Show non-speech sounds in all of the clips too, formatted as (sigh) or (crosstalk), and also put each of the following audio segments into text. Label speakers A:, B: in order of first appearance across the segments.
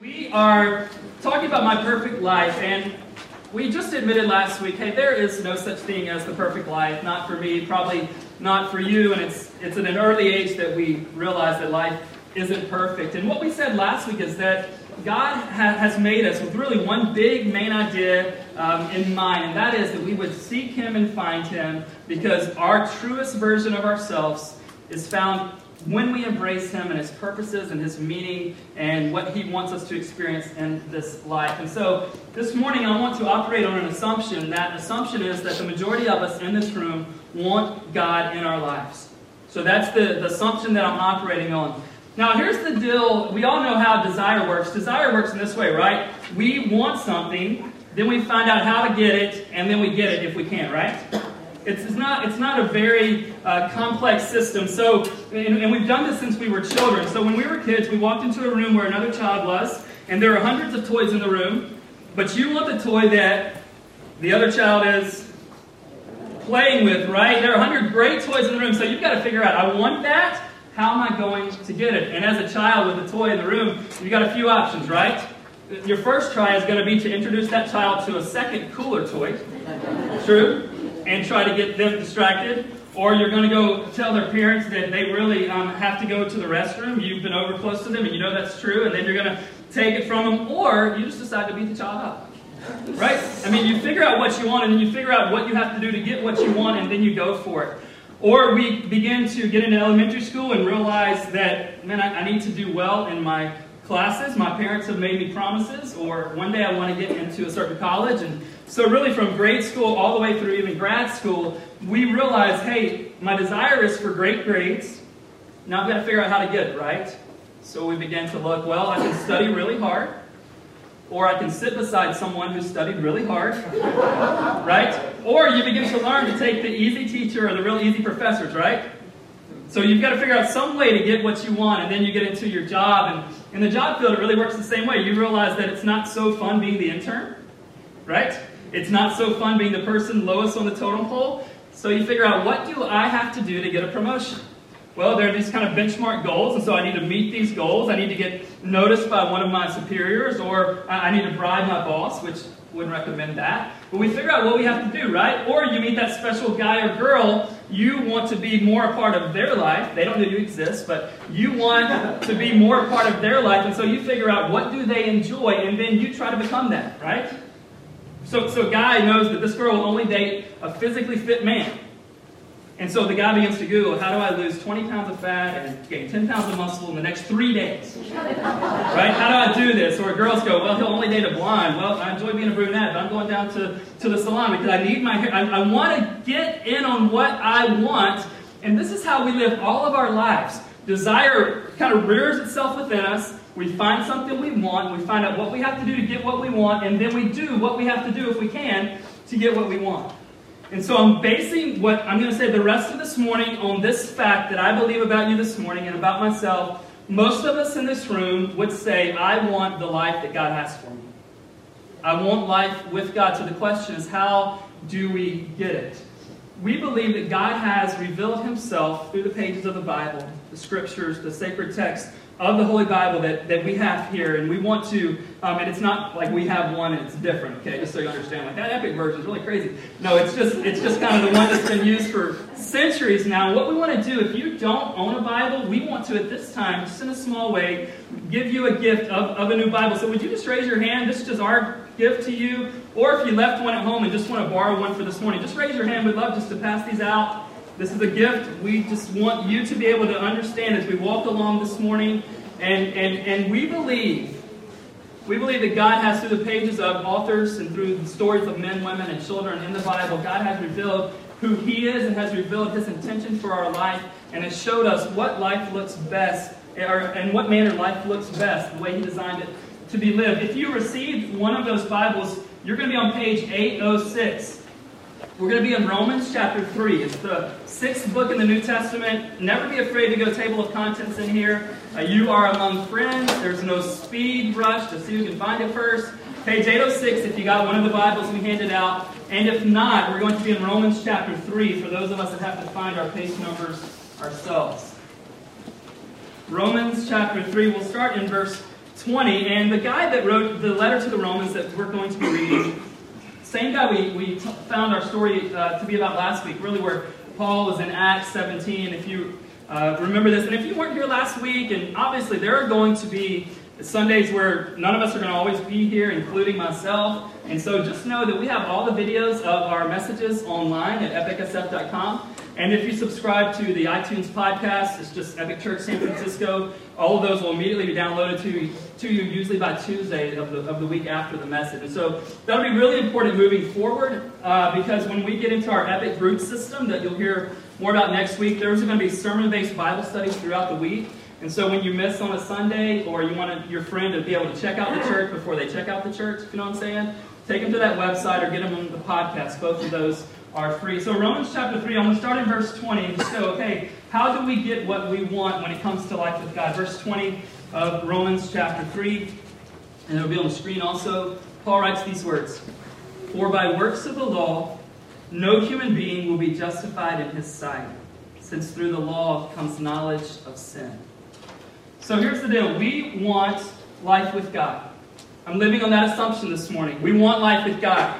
A: We are talking about my perfect life, and we just admitted last week, hey, there is no such thing as the perfect life. Not for me, probably not for you, and it's it's at an early age that we realize that life isn't perfect. And what we said last week is that God ha- has made us with really one big main idea um, in mind, and that is that we would seek Him and find Him because our truest version of ourselves is found when we embrace Him and His purposes and His meaning and what He wants us to experience in this life. And so this morning I want to operate on an assumption. That assumption is that the majority of us in this room want God in our lives. So that's the, the assumption that I'm operating on. Now, here's the deal. We all know how desire works. Desire works in this way, right? We want something, then we find out how to get it, and then we get it if we can, right? It's, it's not, it's not a very uh, complex system. So, and, and we've done this since we were children. So, when we were kids, we walked into a room where another child was, and there are hundreds of toys in the room, but you want the toy that the other child is playing with, right? There are 100 great toys in the room, so you've got to figure out, I want that. How am I going to get it? And as a child with a toy in the room, you've got a few options, right? Your first try is going to be to introduce that child to a second cooler toy. True? And try to get them distracted. Or you're going to go tell their parents that they really um, have to go to the restroom. You've been over close to them and you know that's true, and then you're going to take it from them. Or you just decide to beat the child up. Right? I mean, you figure out what you want, and then you figure out what you have to do to get what you want, and then you go for it. Or we begin to get into elementary school and realize that, man, I, I, need to do well in my classes. My parents have made me promises, or one day I want to get into a certain college. And so, really, from grade school all the way through even grad school, we realize, hey, my desire is for great grades. Now I've got to figure out how to get it, right? So we begin to look, well, I can study really hard or I can sit beside someone who studied really hard, (laughs) right? Or you begin to learn to take the easy teacher or the real easy professors, right? So you've got to figure out some way to get what you want, and then you get into your job. And in the job field, it really works the same way. You realize that it's not so fun being the intern, right? It's not so fun being the person lowest on the totem pole. So you figure out what do I have to do to get a promotion? Well, there are these kind of benchmark goals, and so I need to meet these goals. I need to get noticed by one of my superiors, or I need to bribe my boss, which wouldn't recommend that. But we figure out what we have to do, right? Or you meet that special guy or girl, you want to be more a part of their life. They don't know you exist, but you want to be more a part of their life, and so you figure out what do they enjoy, and then you try to become that, right? So, so a guy knows that this girl will only date a physically fit man. And so the guy begins to Google, how do I lose 20 pounds of fat and gain 10 pounds of muscle in the next three days? right? How do I do this? Or girls go, well, he'll only date a blonde. Well, I enjoy being a brunette, but I'm going down to, to the salon because I need my hair. I, I want to get in on what I want. And this is how we live all of our lives. Desire kind of rears itself within us. We find something we want. We find out what we have to do to get what we want. And then we do what we have to do if we can to get what we want. And so I'm basing what I'm going to say the rest of this morning on this fact that I believe about you this morning and about myself. Most of us in this room would say, I want the life that God has for me. I want life with God. So the question is, how do we get it? We believe that God has revealed himself through the pages of the Bible, the scriptures, the sacred text, of the Holy Bible that, that we have here, and we want to, um, and it's not like we have one and it's different, okay, just so you understand. Like that epic version is really crazy. No, it's just it's just kind of the one that's been used for centuries now. What we want to do, if you don't own a Bible, we want to at this time, just in a small way, give you a gift of, of a new Bible. So would you just raise your hand? This is just our gift to you. Or if you left one at home and just want to borrow one for this morning, just raise your hand. We'd love just to pass these out. This is a gift. We just want you to be able to understand as we walk along this morning. And, and, and we believe, we believe that God has, through the pages of authors and through the stories of men, women, and children in the Bible, God has revealed who He is and has revealed His intention for our life and has showed us what life looks best or, and what manner life looks best, the way He designed it to be lived. If you received one of those Bibles, you're going to be on page 806. We're going to be in Romans chapter 3. It's the sixth book in the New Testament. Never be afraid to go table of contents in here. Uh, you are among friends. There's no speed rush to see who can find it first. Page 806 if you got one of the Bibles we handed out. And if not, we're going to be in Romans chapter 3 for those of us that have to find our page numbers ourselves. Romans chapter 3, we'll start in verse 20. And the guy that wrote the letter to the Romans that we're going to be reading, same guy we, we t- found our story uh, to be about last week, really where Paul was in Acts 17. If you uh, remember this, and if you weren't here last week, and obviously there are going to be Sundays where none of us are going to always be here, including myself. And so just know that we have all the videos of our messages online at epicsf.com. And if you subscribe to the iTunes podcast, it's just Epic Church San Francisco. All of those will immediately be downloaded to, to you, usually by Tuesday of the, of the week after the message. And so that'll be really important moving forward uh, because when we get into our Epic Group system that you'll hear more about next week, there's going to be sermon based Bible studies throughout the week. And so when you miss on a Sunday or you want your friend to be able to check out the church before they check out the church, if you know what I'm saying, take them to that website or get them on the podcast. Both of those are free. So Romans chapter 3, I'm going to start in verse 20 and just go, okay, how do we get what we want when it comes to life with God? Verse 20 of Romans chapter 3, and it'll be on the screen also. Paul writes these words For by works of the law, no human being will be justified in his sight, since through the law comes knowledge of sin. So here's the deal we want life with God. I'm living on that assumption this morning. We want life with God.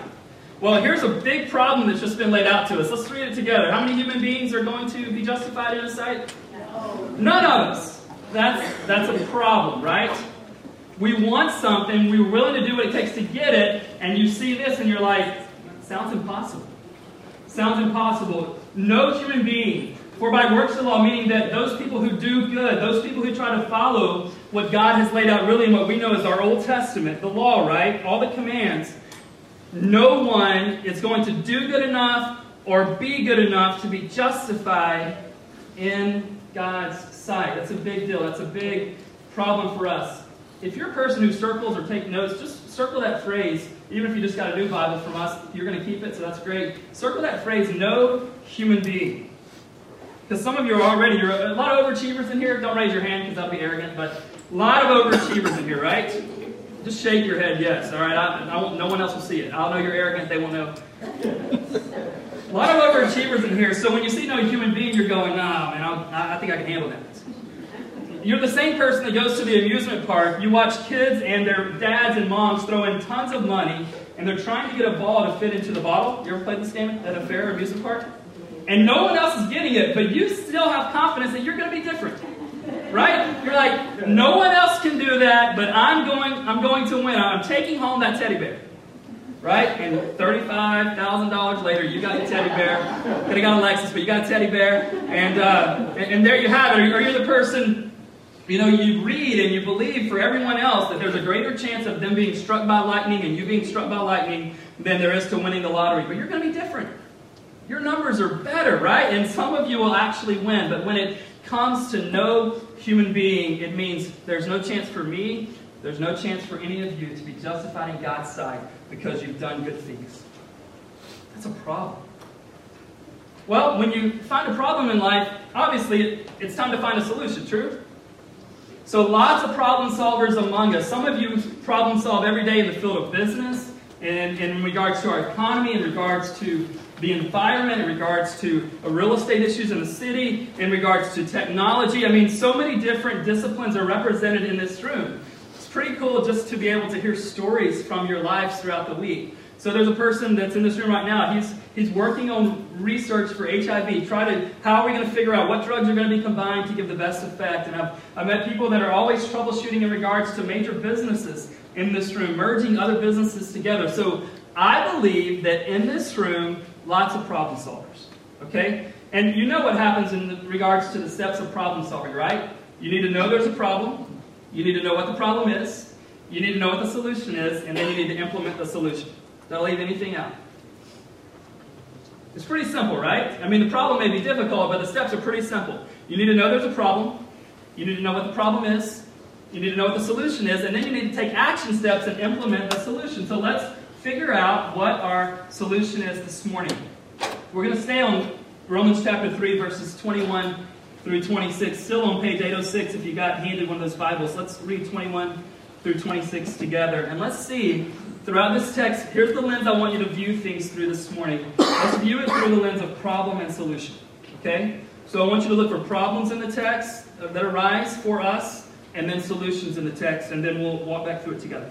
A: Well, here's a big problem that's just been laid out to us. Let's read it together. How many human beings are going to be justified in His sight? No. None of us. That's, that's a problem, right? We want something, we're willing to do what it takes to get it, and you see this and you're like, sounds impossible. Sounds impossible. No human being. For by works of law, meaning that those people who do good, those people who try to follow what God has laid out really in what we know as our Old Testament, the law, right? All the commands, no one is going to do good enough or be good enough to be justified in God's sight. That's a big deal. That's a big problem for us. If you're a person who circles or take notes, just circle that phrase. Even if you just got a new Bible from us, you're going to keep it, so that's great. Circle that phrase, no human being. Because some of you are already, you're a lot of overachievers in here. Don't raise your hand because that'll be arrogant, but a lot of overachievers in here, right? Just shake your head yes. All right, I, I no one else will see it. I'll know you're arrogant. They won't know. a lot of overachievers in here. So when you see no human being, you're going, nah, man, I, I think I can handle that. You're the same person that goes to the amusement park. You watch kids and their dads and moms throw in tons of money, and they're trying to get a ball to fit into the bottle. You ever played this game at a fair or amusement park? And no one else is getting it, but you still have confidence that you're going to be different. Right? You're like, no one else can do that, but I'm going, I'm going to win. I'm taking home that teddy bear. Right? And $35,000 later, you got your teddy bear. Could have got a Lexus, but you got a teddy bear. And, uh, and, and there you have it. Or you're the person, you know, you read and you believe for everyone else that there's a greater chance of them being struck by lightning and you being struck by lightning than there is to winning the lottery. But you're going to be different. Your numbers are better, right? And some of you will actually win. But when it comes to no human being, it means there's no chance for me, there's no chance for any of you to be justified in God's sight because you've done good things. That's a problem. Well, when you find a problem in life, obviously it's time to find a solution, true? So, lots of problem solvers among us. Some of you problem solve every day in the field of business, and in regards to our economy, in regards to the environment, in regards to uh, real estate issues in the city, in regards to technology. I mean, so many different disciplines are represented in this room. It's pretty cool just to be able to hear stories from your lives throughout the week. So there's a person that's in this room right now. He's he's working on research for HIV. Try to how are we going to figure out what drugs are going to be combined to give the best effect? And I've I've met people that are always troubleshooting in regards to major businesses in this room, merging other businesses together. So I believe that in this room lots of problem solvers. Okay? And you know what happens in regards to the steps of problem solving, right? You need to know there's a problem. You need to know what the problem is. You need to know what the solution is, and then you need to implement the solution. Don't leave anything out. It's pretty simple, right? I mean, the problem may be difficult, but the steps are pretty simple. You need to know there's a problem. You need to know what the problem is. You need to know what the solution is, and then you need to take action steps and implement the solution. So let's figure out what our solution is this morning. We're going to stay on Romans chapter 3, verses 21 through 26, still on page 806 if you got handed one of those Bibles. Let's read 21 through 26 together. And let's see, throughout this text, here's the lens I want you to view things through this morning. Let's view it through the lens of problem and solution. Okay? So I want you to look for problems in the text uh, that arise for us and then solutions in the text, and then we'll walk back through it together.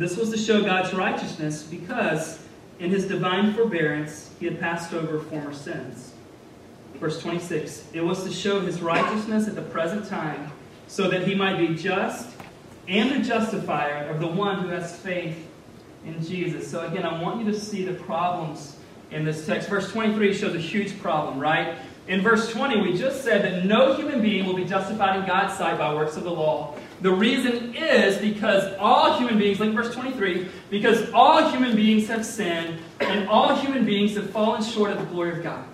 A: This was to show God's righteousness because, in his divine forbearance, he had passed over former sins. Verse 26 It was to show his righteousness at the present time, so that he might be just and the justifier of the one who has faith in Jesus. So, again, I want you to see the problems in this text. Verse 23 shows a huge problem, right? In verse 20, we just said that no human being will be justified in God's sight by works of the law. The reason is because all human beings, like verse 23, because all human beings have sinned and all human beings have fallen short of the glory of God.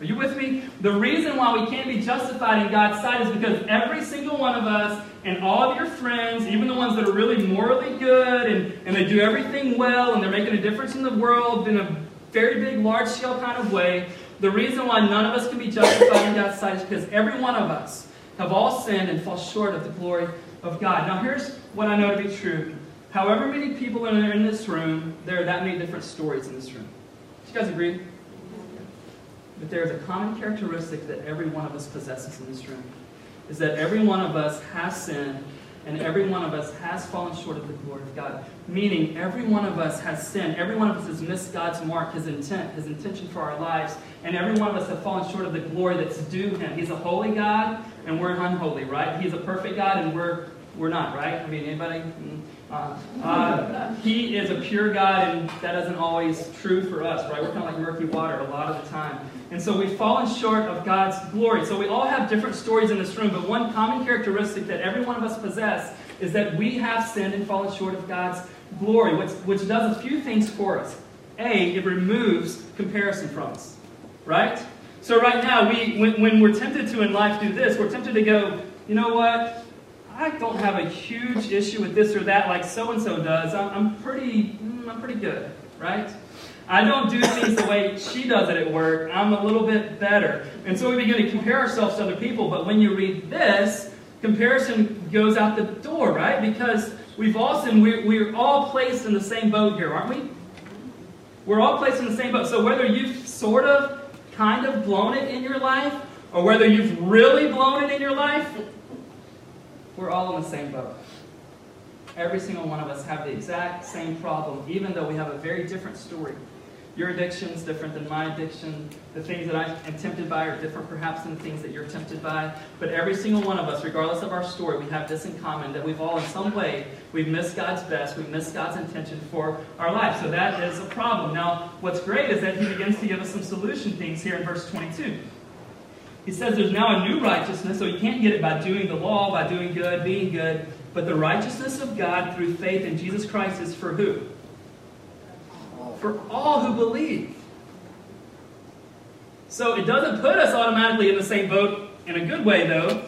A: Are you with me? The reason why we can't be justified in God's sight is because every single one of us and all of your friends, even the ones that are really morally good and, and they do everything well and they're making a difference in the world in a very big, large scale kind of way, the reason why none of us can be justified in God's sight is because every one of us have all sinned and fall short of the glory of God. Now, here's what I know to be true. However many people are in this room, there are that many different stories in this room. Do you guys agree? But there is a common characteristic that every one of us possesses in this room. Is that every one of us has sinned and every one of us has fallen short of the glory of God. Meaning, every one of us has sinned. Every one of us has missed God's mark, His intent, His intention for our lives. And every one of us have fallen short of the glory that's due Him. He's a holy God, and we're unholy, right? He's a perfect God, and we're we're not, right? I mean, anybody? Mm, uh, uh, he is a pure God, and that isn't always true for us, right? We're kind of like murky water a lot of the time. And so we've fallen short of God's glory. So we all have different stories in this room, but one common characteristic that every one of us possess is that we have sinned and fallen short of God's glory, which, which does a few things for us. A, it removes comparison from us, right? So right now, we when, when we're tempted to in life do this, we're tempted to go, you know what? I don't have a huge issue with this or that like so and so does. I'm, I'm pretty, mm, I'm pretty good, right? I don't do things the way she does it at work. I'm a little bit better. And so we begin to compare ourselves to other people. But when you read this, comparison goes out the door, right? Because we've all sinned. We're, we're all placed in the same boat here, aren't we? We're all placed in the same boat. So whether you've sort of, kind of blown it in your life, or whether you've really blown it in your life, we're all in the same boat. Every single one of us have the exact same problem, even though we have a very different story. Your addiction is different than my addiction. The things that I am tempted by are different, perhaps, than the things that you're tempted by. But every single one of us, regardless of our story, we have this in common that we've all, in some way, we've missed God's best. We've missed God's intention for our life. So that is a problem. Now, what's great is that he begins to give us some solution things here in verse 22. He says there's now a new righteousness, so you can't get it by doing the law, by doing good, being good. But the righteousness of God through faith in Jesus Christ is for who? For all who believe. So it doesn't put us automatically in the same boat in a good way, though.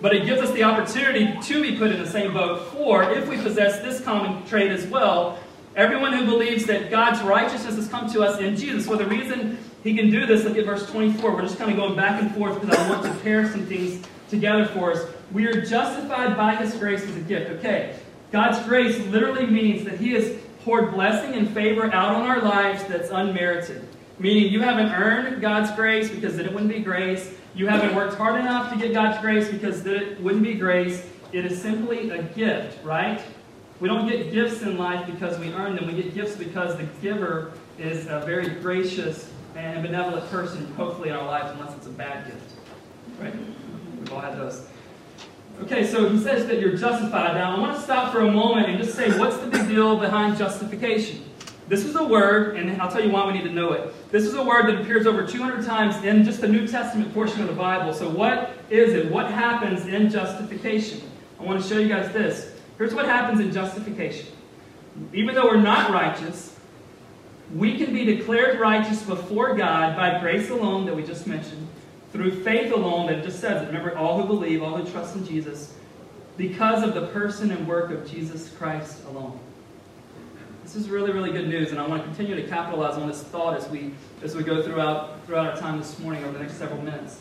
A: But it gives us the opportunity to be put in the same boat for, if we possess this common trait as well, everyone who believes that God's righteousness has come to us in Jesus. For the reason he can do this. Look at verse 24. We're just kind of going back and forth because I want to pair some things together for us. We are justified by His grace as a gift. Okay, God's grace literally means that He has poured blessing and favor out on our lives that's unmerited. Meaning you haven't earned God's grace because then it wouldn't be grace. You haven't worked hard enough to get God's grace because it wouldn't be grace. It is simply a gift, right? We don't get gifts in life because we earn them. We get gifts because the giver is a very gracious and benevolent person, hopefully, in our lives, unless it's a bad gift. Right? We've all had those. Okay, so he says that you're justified. Now, I want to stop for a moment and just say, what's the big deal behind justification? This is a word, and I'll tell you why we need to know it. This is a word that appears over 200 times in just the New Testament portion of the Bible. So, what is it? What happens in justification? I want to show you guys this. Here's what happens in justification. Even though we're not righteous, we can be declared righteous before God by grace alone that we just mentioned, through faith alone, that just says it. Remember, all who believe, all who trust in Jesus, because of the person and work of Jesus Christ alone. This is really, really good news, and I want to continue to capitalize on this thought as we as we go throughout throughout our time this morning over the next several minutes.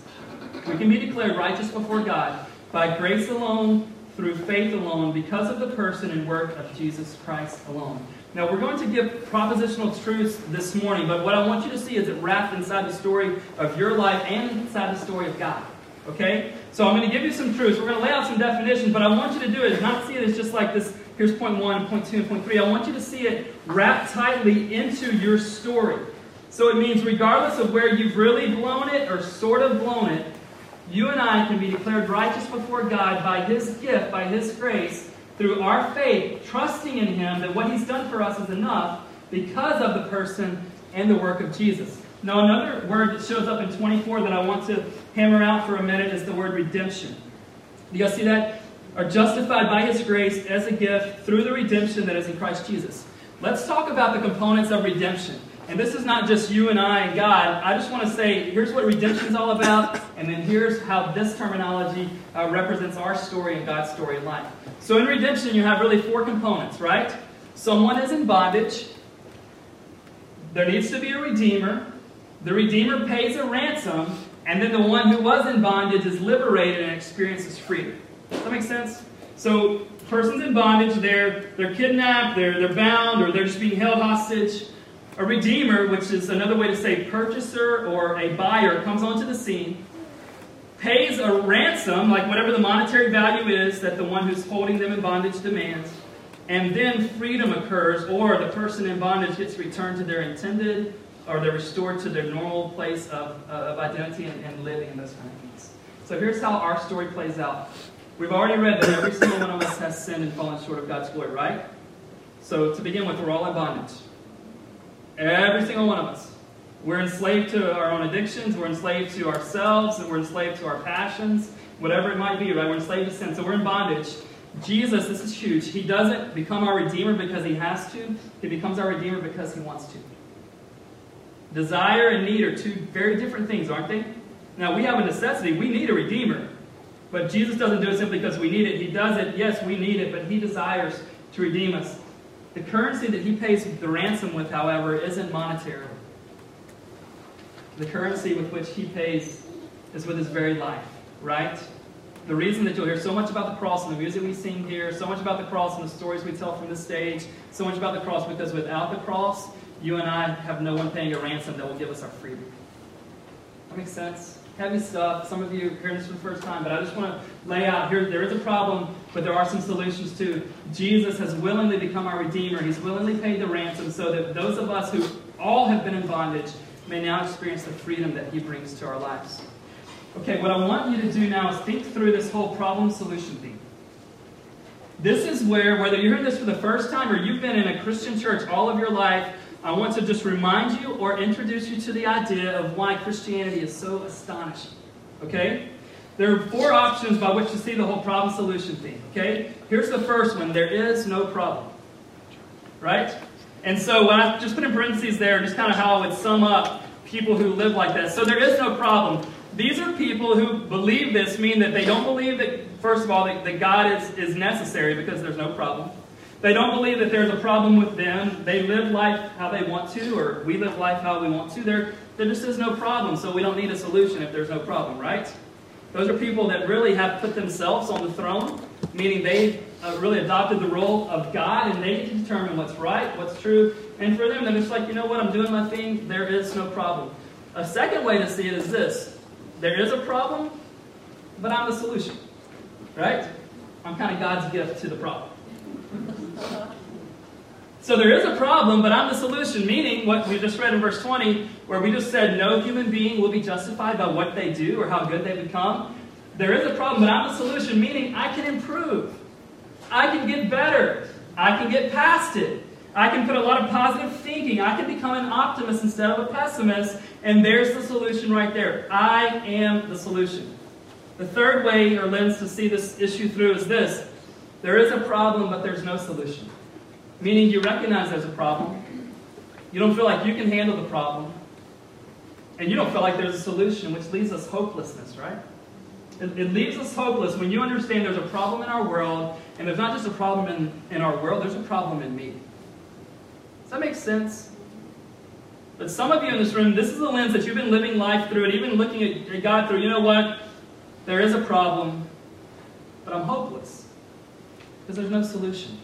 A: We can be declared righteous before God by grace alone, through faith alone, because of the person and work of Jesus Christ alone. Now, we're going to give propositional truths this morning, but what I want you to see is it wrapped inside the story of your life and inside the story of God. Okay? So I'm going to give you some truths. We're going to lay out some definitions, but I want you to do it, not see it as just like this here's point one, point two, and point three. I want you to see it wrapped tightly into your story. So it means, regardless of where you've really blown it or sort of blown it, you and I can be declared righteous before God by His gift, by His grace, through our faith, trusting in Him that what He's done for us is enough because of the person and the work of Jesus. Now, another word that shows up in 24 that I want to hammer out for a minute is the word redemption. Do you guys see that? Are justified by His grace as a gift through the redemption that is in Christ Jesus. Let's talk about the components of redemption. And this is not just you and I and God. I just want to say here's what redemption is all about, and then here's how this terminology uh, represents our story and God's story in life. So in redemption, you have really four components, right? Someone is in bondage. There needs to be a redeemer. The redeemer pays a ransom, and then the one who was in bondage is liberated and experiences freedom. Does that make sense? So, person's in bondage, they're, they're kidnapped, they're, they're bound, or they're just being held hostage. A redeemer, which is another way to say purchaser or a buyer, comes onto the scene, pays a ransom, like whatever the monetary value is that the one who's holding them in bondage demands, and then freedom occurs, or the person in bondage gets returned to their intended, or they're restored to their normal place of, uh, of identity and, and living and those kind of things. So here's how our story plays out. We've already read that every single one of us has sinned and fallen short of God's glory, right? So to begin with, we're all in bondage. Every single one of us. We're enslaved to our own addictions, we're enslaved to ourselves, and we're enslaved to our passions, whatever it might be, right? We're enslaved to sin. So we're in bondage. Jesus, this is huge. He doesn't become our Redeemer because he has to, he becomes our Redeemer because he wants to. Desire and need are two very different things, aren't they? Now, we have a necessity. We need a Redeemer. But Jesus doesn't do it simply because we need it. He does it, yes, we need it, but he desires to redeem us. The currency that he pays the ransom with, however, isn't monetary. The currency with which he pays is with his very life, right? The reason that you'll hear so much about the cross in the music we sing here, so much about the cross in the stories we tell from the stage, so much about the cross because without the cross, you and I have no one paying a ransom that will give us our freedom. That makes sense? Heavy stuff. Some of you hearing this for the first time, but I just want to lay out here there is a problem, but there are some solutions too. Jesus has willingly become our Redeemer. He's willingly paid the ransom so that those of us who all have been in bondage may now experience the freedom that He brings to our lives. Okay, what I want you to do now is think through this whole problem solution thing. This is where, whether you're hearing this for the first time or you've been in a Christian church all of your life, I want to just remind you or introduce you to the idea of why Christianity is so astonishing. Okay? There are four options by which to see the whole problem solution thing. Okay? Here's the first one there is no problem. Right? And so what I just put in parentheses there, just kind of how I would sum up people who live like that. So there is no problem. These are people who believe this, mean that they don't believe that, first of all, that, that God is, is necessary because there's no problem. They don't believe that there's a problem with them. They live life how they want to, or we live life how we want to. There, there just is no problem, so we don't need a solution if there's no problem, right? Those are people that really have put themselves on the throne, meaning they uh, really adopted the role of God and they determine what's right, what's true. And for them, they're just like, you know what, I'm doing my thing, there is no problem. A second way to see it is this there is a problem, but I'm the solution, right? I'm kind of God's gift to the problem. (laughs) So there is a problem, but I'm the solution, meaning what we just read in verse 20, where we just said no human being will be justified by what they do or how good they become. There is a problem, but I'm the solution, meaning I can improve. I can get better. I can get past it. I can put a lot of positive thinking. I can become an optimist instead of a pessimist. And there's the solution right there. I am the solution. The third way or lens to see this issue through is this there is a problem, but there's no solution. Meaning you recognize there's a problem. You don't feel like you can handle the problem. and you don't feel like there's a solution, which leaves us hopelessness, right? It, it leaves us hopeless when you understand there's a problem in our world, and there's not just a problem in, in our world, there's a problem in me. Does that make sense? But some of you in this room, this is the lens that you've been living life through, and even looking at God through. You know what? There is a problem, but I'm hopeless because there's no solution.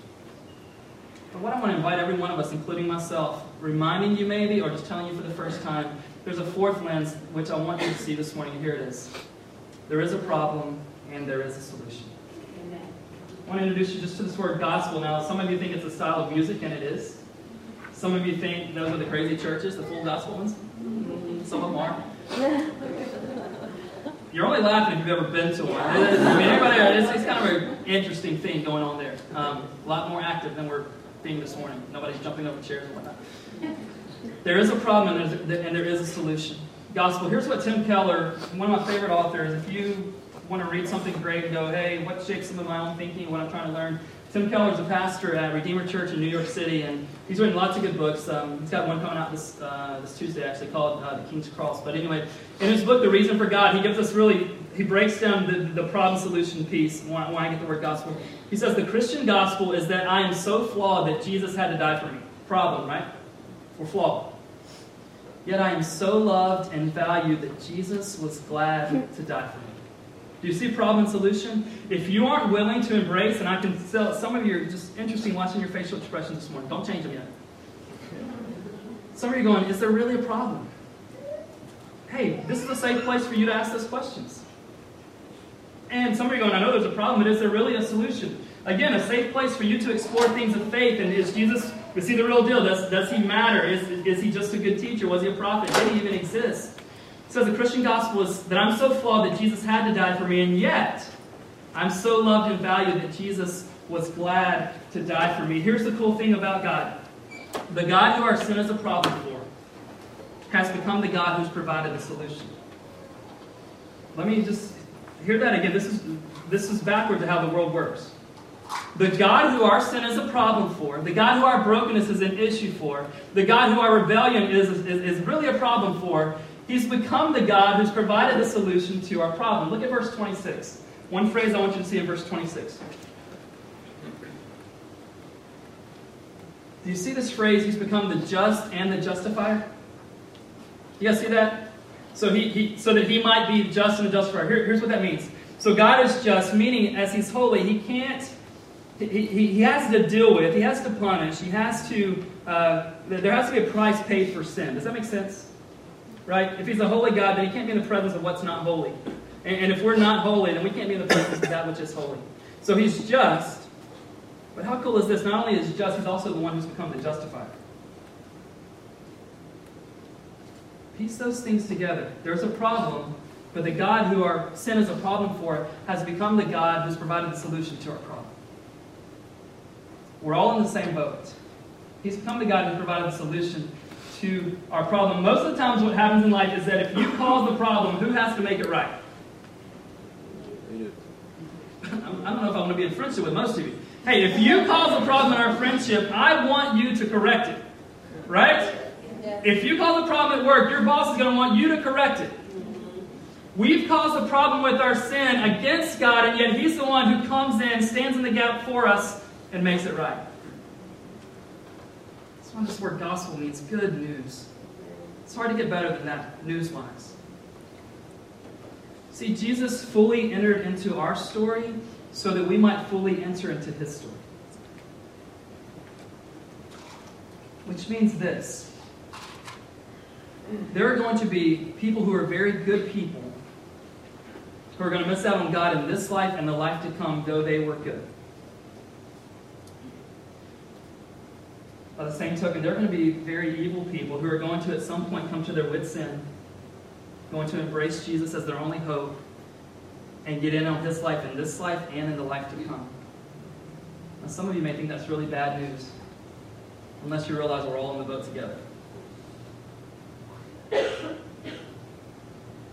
A: But what I want to invite every one of us, including myself, reminding you maybe, or just telling you for the first time, there's a fourth lens which I want you to see this morning. Here it is. There is a problem, and there is a solution. Amen. I want to introduce you just to this word gospel now. Some of you think it's a style of music, and it is. Some of you think those are the crazy churches, the full gospel ones. Mm-hmm. Some of them are. (laughs) You're only laughing if you've ever been to one. I mean, everybody, it's, it's kind of an interesting thing going on there. Um, a lot more active than we're being this morning. Nobody's jumping over chairs and whatnot. There is a problem and, and there is a solution. Gospel. Here's what Tim Keller, one of my favorite authors, if you want to read something great and go, hey, what shapes some of my own thinking, and what I'm trying to learn, Tim Keller is a pastor at Redeemer Church in New York City, and he's written lots of good books. Um, he's got one coming out this uh, this Tuesday, actually, called uh, The King's Cross. But anyway, in his book, The Reason for God, he gives us really, he breaks down the, the problem solution piece why, why I get the word gospel. He says, The Christian gospel is that I am so flawed that Jesus had to die for me. Problem, right? We're flawed. Yet I am so loved and valued that Jesus was glad to die for me. Do you see problem and solution? If you aren't willing to embrace, and I can tell some of you are just interesting watching your facial expressions this morning. Don't change them yet. Some of you going, is there really a problem? Hey, this is a safe place for you to ask those questions. And some of you going, I know there's a problem, but is there really a solution? Again, a safe place for you to explore things of faith. And is Jesus, is he the real deal? Does, does he matter? Is, is he just a good teacher? Was he a prophet? Did he even exist? Says the Christian gospel is that I'm so flawed that Jesus had to die for me, and yet I'm so loved and valued that Jesus was glad to die for me. Here's the cool thing about God the God who our sin is a problem for has become the God who's provided the solution. Let me just hear that again. This is, this is backwards to how the world works. The God who our sin is a problem for, the God who our brokenness is an issue for, the God who our rebellion is, is, is really a problem for, He's become the God who's provided the solution to our problem. Look at verse 26. One phrase I want you to see in verse 26. Do you see this phrase? He's become the just and the justifier. You guys see that? So he, he so that he might be just and the justifier. Here, here's what that means. So God is just, meaning as He's holy, He can't. He, he, he has to deal with. He has to punish. He has to. Uh, there has to be a price paid for sin. Does that make sense? Right? If he's a holy God, then he can't be in the presence of what's not holy. And, and if we're not holy, then we can't be in the presence of that which is holy. So he's just. But how cool is this? Not only is he just, he's also the one who's become the justifier. Piece those things together. There's a problem, but the God who our sin is a problem for has become the God who's provided the solution to our problem. We're all in the same boat. He's become the God who provided the solution to our problem. Most of the times, what happens in life is that if you cause the problem, who has to make it right? I don't know if I want to be in friendship with most of you. Hey, if you cause a problem in our friendship, I want you to correct it. Right? If you cause a problem at work, your boss is going to want you to correct it. We've caused a problem with our sin against God, and yet He's the one who comes in, stands in the gap for us, and makes it right why this word gospel means good news. It's hard to get better than that, news wise. See, Jesus fully entered into our story so that we might fully enter into his story. Which means this there are going to be people who are very good people who are going to miss out on God in this life and the life to come, though they were good. By the same token, there are going to be very evil people who are going to at some point come to their wits' end, going to embrace Jesus as their only hope, and get in on his life in this life and in the life to come. Now, some of you may think that's really bad news, unless you realize we're all in the boat together.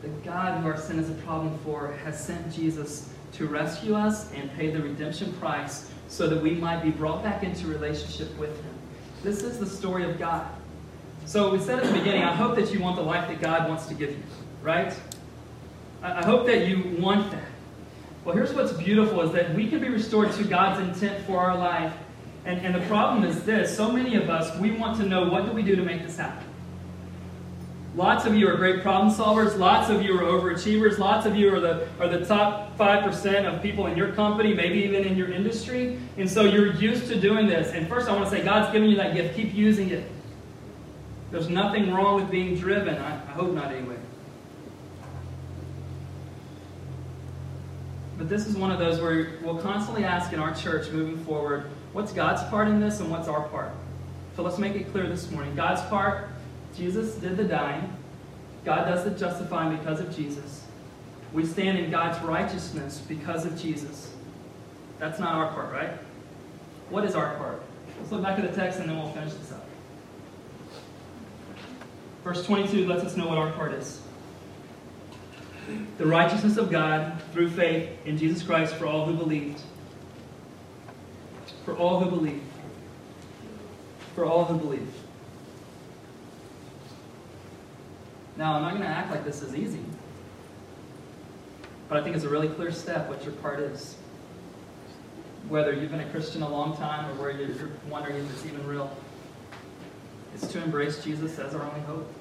A: The God who our sin is a problem for has sent Jesus to rescue us and pay the redemption price so that we might be brought back into relationship with him. This is the story of God. So we said at the beginning, I hope that you want the life that God wants to give you, right? I hope that you want that. Well, here's what's beautiful is that we can be restored to God's intent for our life. And, and the problem is this so many of us, we want to know what do we do to make this happen? Lots of you are great problem solvers. Lots of you are overachievers. Lots of you are the, are the top 5% of people in your company, maybe even in your industry. And so you're used to doing this. And first, I want to say, God's given you that gift. Keep using it. There's nothing wrong with being driven. I, I hope not, anyway. But this is one of those where we'll constantly ask in our church moving forward, what's God's part in this and what's our part? So let's make it clear this morning. God's part Jesus did the dying. God does the justifying because of Jesus. We stand in God's righteousness because of Jesus. That's not our part, right? What is our part? Let's look back at the text and then we'll finish this up. Verse 22 lets us know what our part is. The righteousness of God through faith in Jesus Christ for all who believed. For all who believe. For all who believe. Now, I'm not going to act like this is easy, but I think it's a really clear step what your part is. Whether you've been a Christian a long time or where you're wondering if it's even real, is to embrace Jesus as our only hope.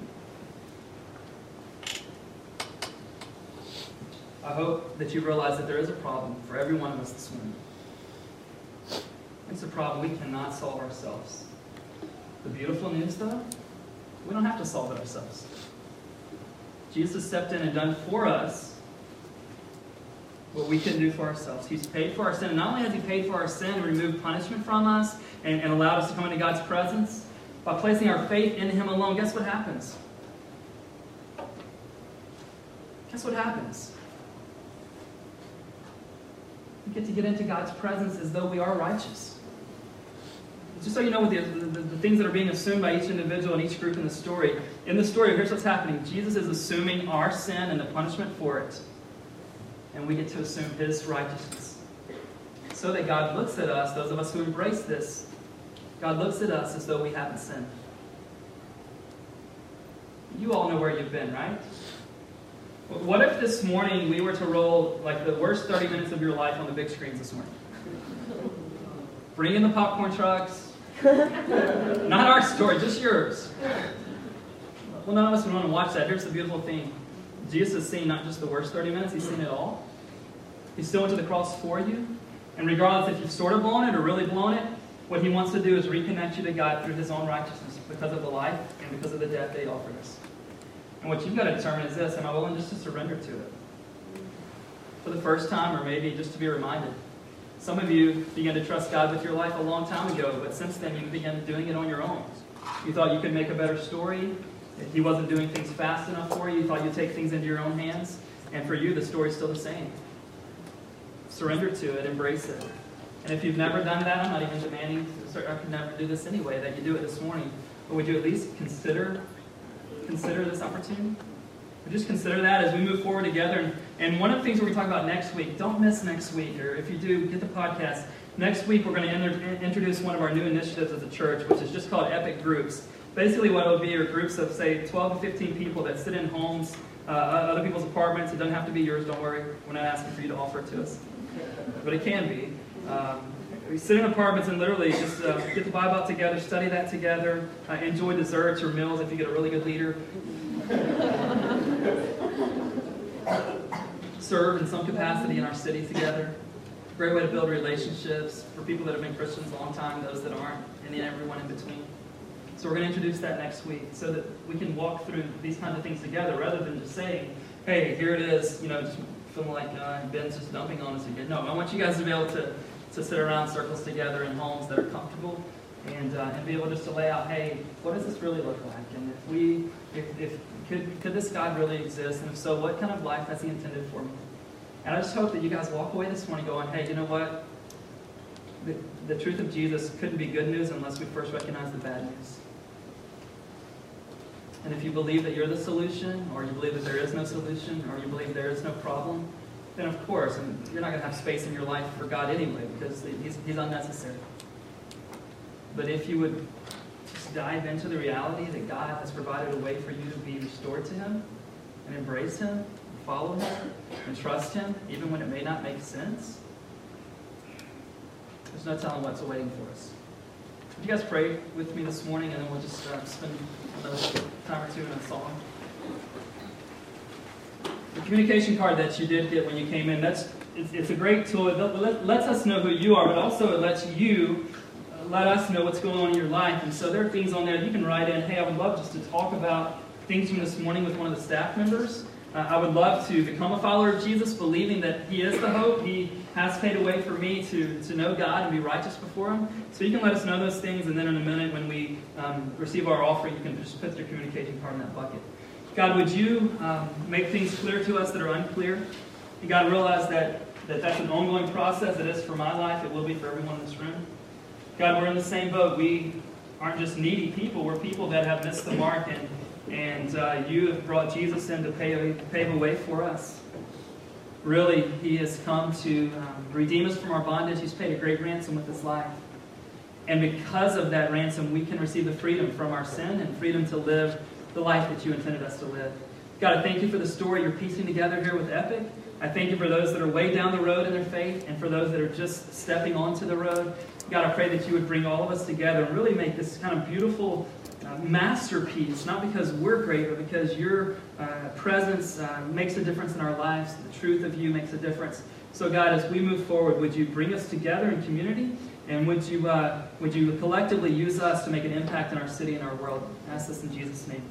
A: I hope that you realize that there is a problem for every one of us this morning. It's a problem we cannot solve ourselves. The beautiful news, though, we don't have to solve it ourselves. Jesus stepped in and done for us what we couldn't do for ourselves. He's paid for our sin. And not only has He paid for our sin and removed punishment from us and, and allowed us to come into God's presence, by placing our faith in Him alone, guess what happens? Guess what happens? We get to get into God's presence as though we are righteous. Just so you know what the, the, the, things that are being assumed by each individual and each group in the story. In the story, here's what's happening Jesus is assuming our sin and the punishment for it. And we get to assume his righteousness. So that God looks at us, those of us who embrace this, God looks at us as though we haven't sinned. You all know where you've been, right? What if this morning we were to roll like the worst 30 minutes of your life on the big screens this morning? Bring in the popcorn trucks, (laughs) not our story, just yours. Well, none of us would want to watch that. Here's the beautiful thing Jesus has seen not just the worst 30 minutes, he's seen it all. He still went to the cross for you. And regardless if you've sort of blown it or really blown it, what he wants to do is reconnect you to God through his own righteousness because of the life and because of the death that he offered us. And what you've got to determine is this Am I willing just to surrender to it? For the first time, or maybe just to be reminded. Some of you began to trust God with your life a long time ago, but since then you began doing it on your own. You thought you could make a better story. He wasn't doing things fast enough for you. You thought you'd take things into your own hands. And for you, the story's still the same. Surrender to it, embrace it. And if you've never done that, I'm not even demanding, I could never do this anyway, that you do it this morning. But would you at least consider consider this opportunity? just consider that as we move forward together. And, one of the things we're going to talk about next week, don't miss next week, or if you do, get the podcast. Next week, we're going to introduce one of our new initiatives as a church, which is just called Epic Groups. Basically, what it'll be are groups of, say, 12 to 15 people that sit in homes, uh, other people's apartments. It doesn't have to be yours, don't worry. We're not asking for you to offer it to us. But it can be. Um, we sit in apartments and literally just uh, get the Bible out together, study that together, uh, enjoy desserts or meals if you get a really good leader. Serve in some capacity in our city together. Great way to build relationships for people that have been Christians a long time, those that aren't, and then everyone in between. So we're going to introduce that next week so that we can walk through these kinds of things together rather than just saying, hey, here it is, you know, just feeling like uh, Ben's just dumping on us again. No, I want you guys to be able to, to sit around circles together in homes that are comfortable and, uh, and be able just to lay out, hey, what does this really look like? And if we, if, if could, could this God really exist? And if so, what kind of life has He intended for me? And I just hope that you guys walk away this morning going, hey, you know what? The, the truth of Jesus couldn't be good news unless we first recognize the bad news. And if you believe that you're the solution, or you believe that there is no solution, or you believe there is no problem, then of course, and you're not going to have space in your life for God anyway, because he's, he's unnecessary. But if you would just dive into the reality that God has provided a way for you to be restored to Him and embrace Him, and follow Him, and trust Him, even when it may not make sense? There's no telling what's awaiting for us. Would you guys pray with me this morning, and then we'll just uh, spend another time or two in a song? The communication card that you did get when you came in, that's it's, it's a great tool. It let, lets us know who you are, but also it lets you uh, let us know what's going on in your life. And so there are things on there you can write in. Hey, I would love just to talk about things from this morning with one of the staff members. Uh, I would love to become a follower of Jesus, believing that He is the hope. He has paid a way for me to, to know God and be righteous before Him. So you can let us know those things, and then in a minute when we um, receive our offering, you can just put your communication card in that bucket. God, would you um, make things clear to us that are unclear? And God, realize that, that that's an ongoing process. It is for my life. It will be for everyone in this room. God, we're in the same boat. We aren't just needy people. We're people that have missed the mark, and, and uh, you have brought Jesus in to pave, pave a way for us. Really, he has come to um, redeem us from our bondage. He's paid a great ransom with his life. And because of that ransom, we can receive the freedom from our sin and freedom to live the life that you intended us to live. God, I thank you for the story you're piecing together here with Epic. I thank you for those that are way down the road in their faith and for those that are just stepping onto the road. God, I pray that you would bring all of us together and really make this kind of beautiful uh, masterpiece, not because we're great, but because your uh, presence uh, makes a difference in our lives. The truth of you makes a difference. So, God, as we move forward, would you bring us together in community? And would you, uh, would you collectively use us to make an impact in our city and our world? I ask this in Jesus' name.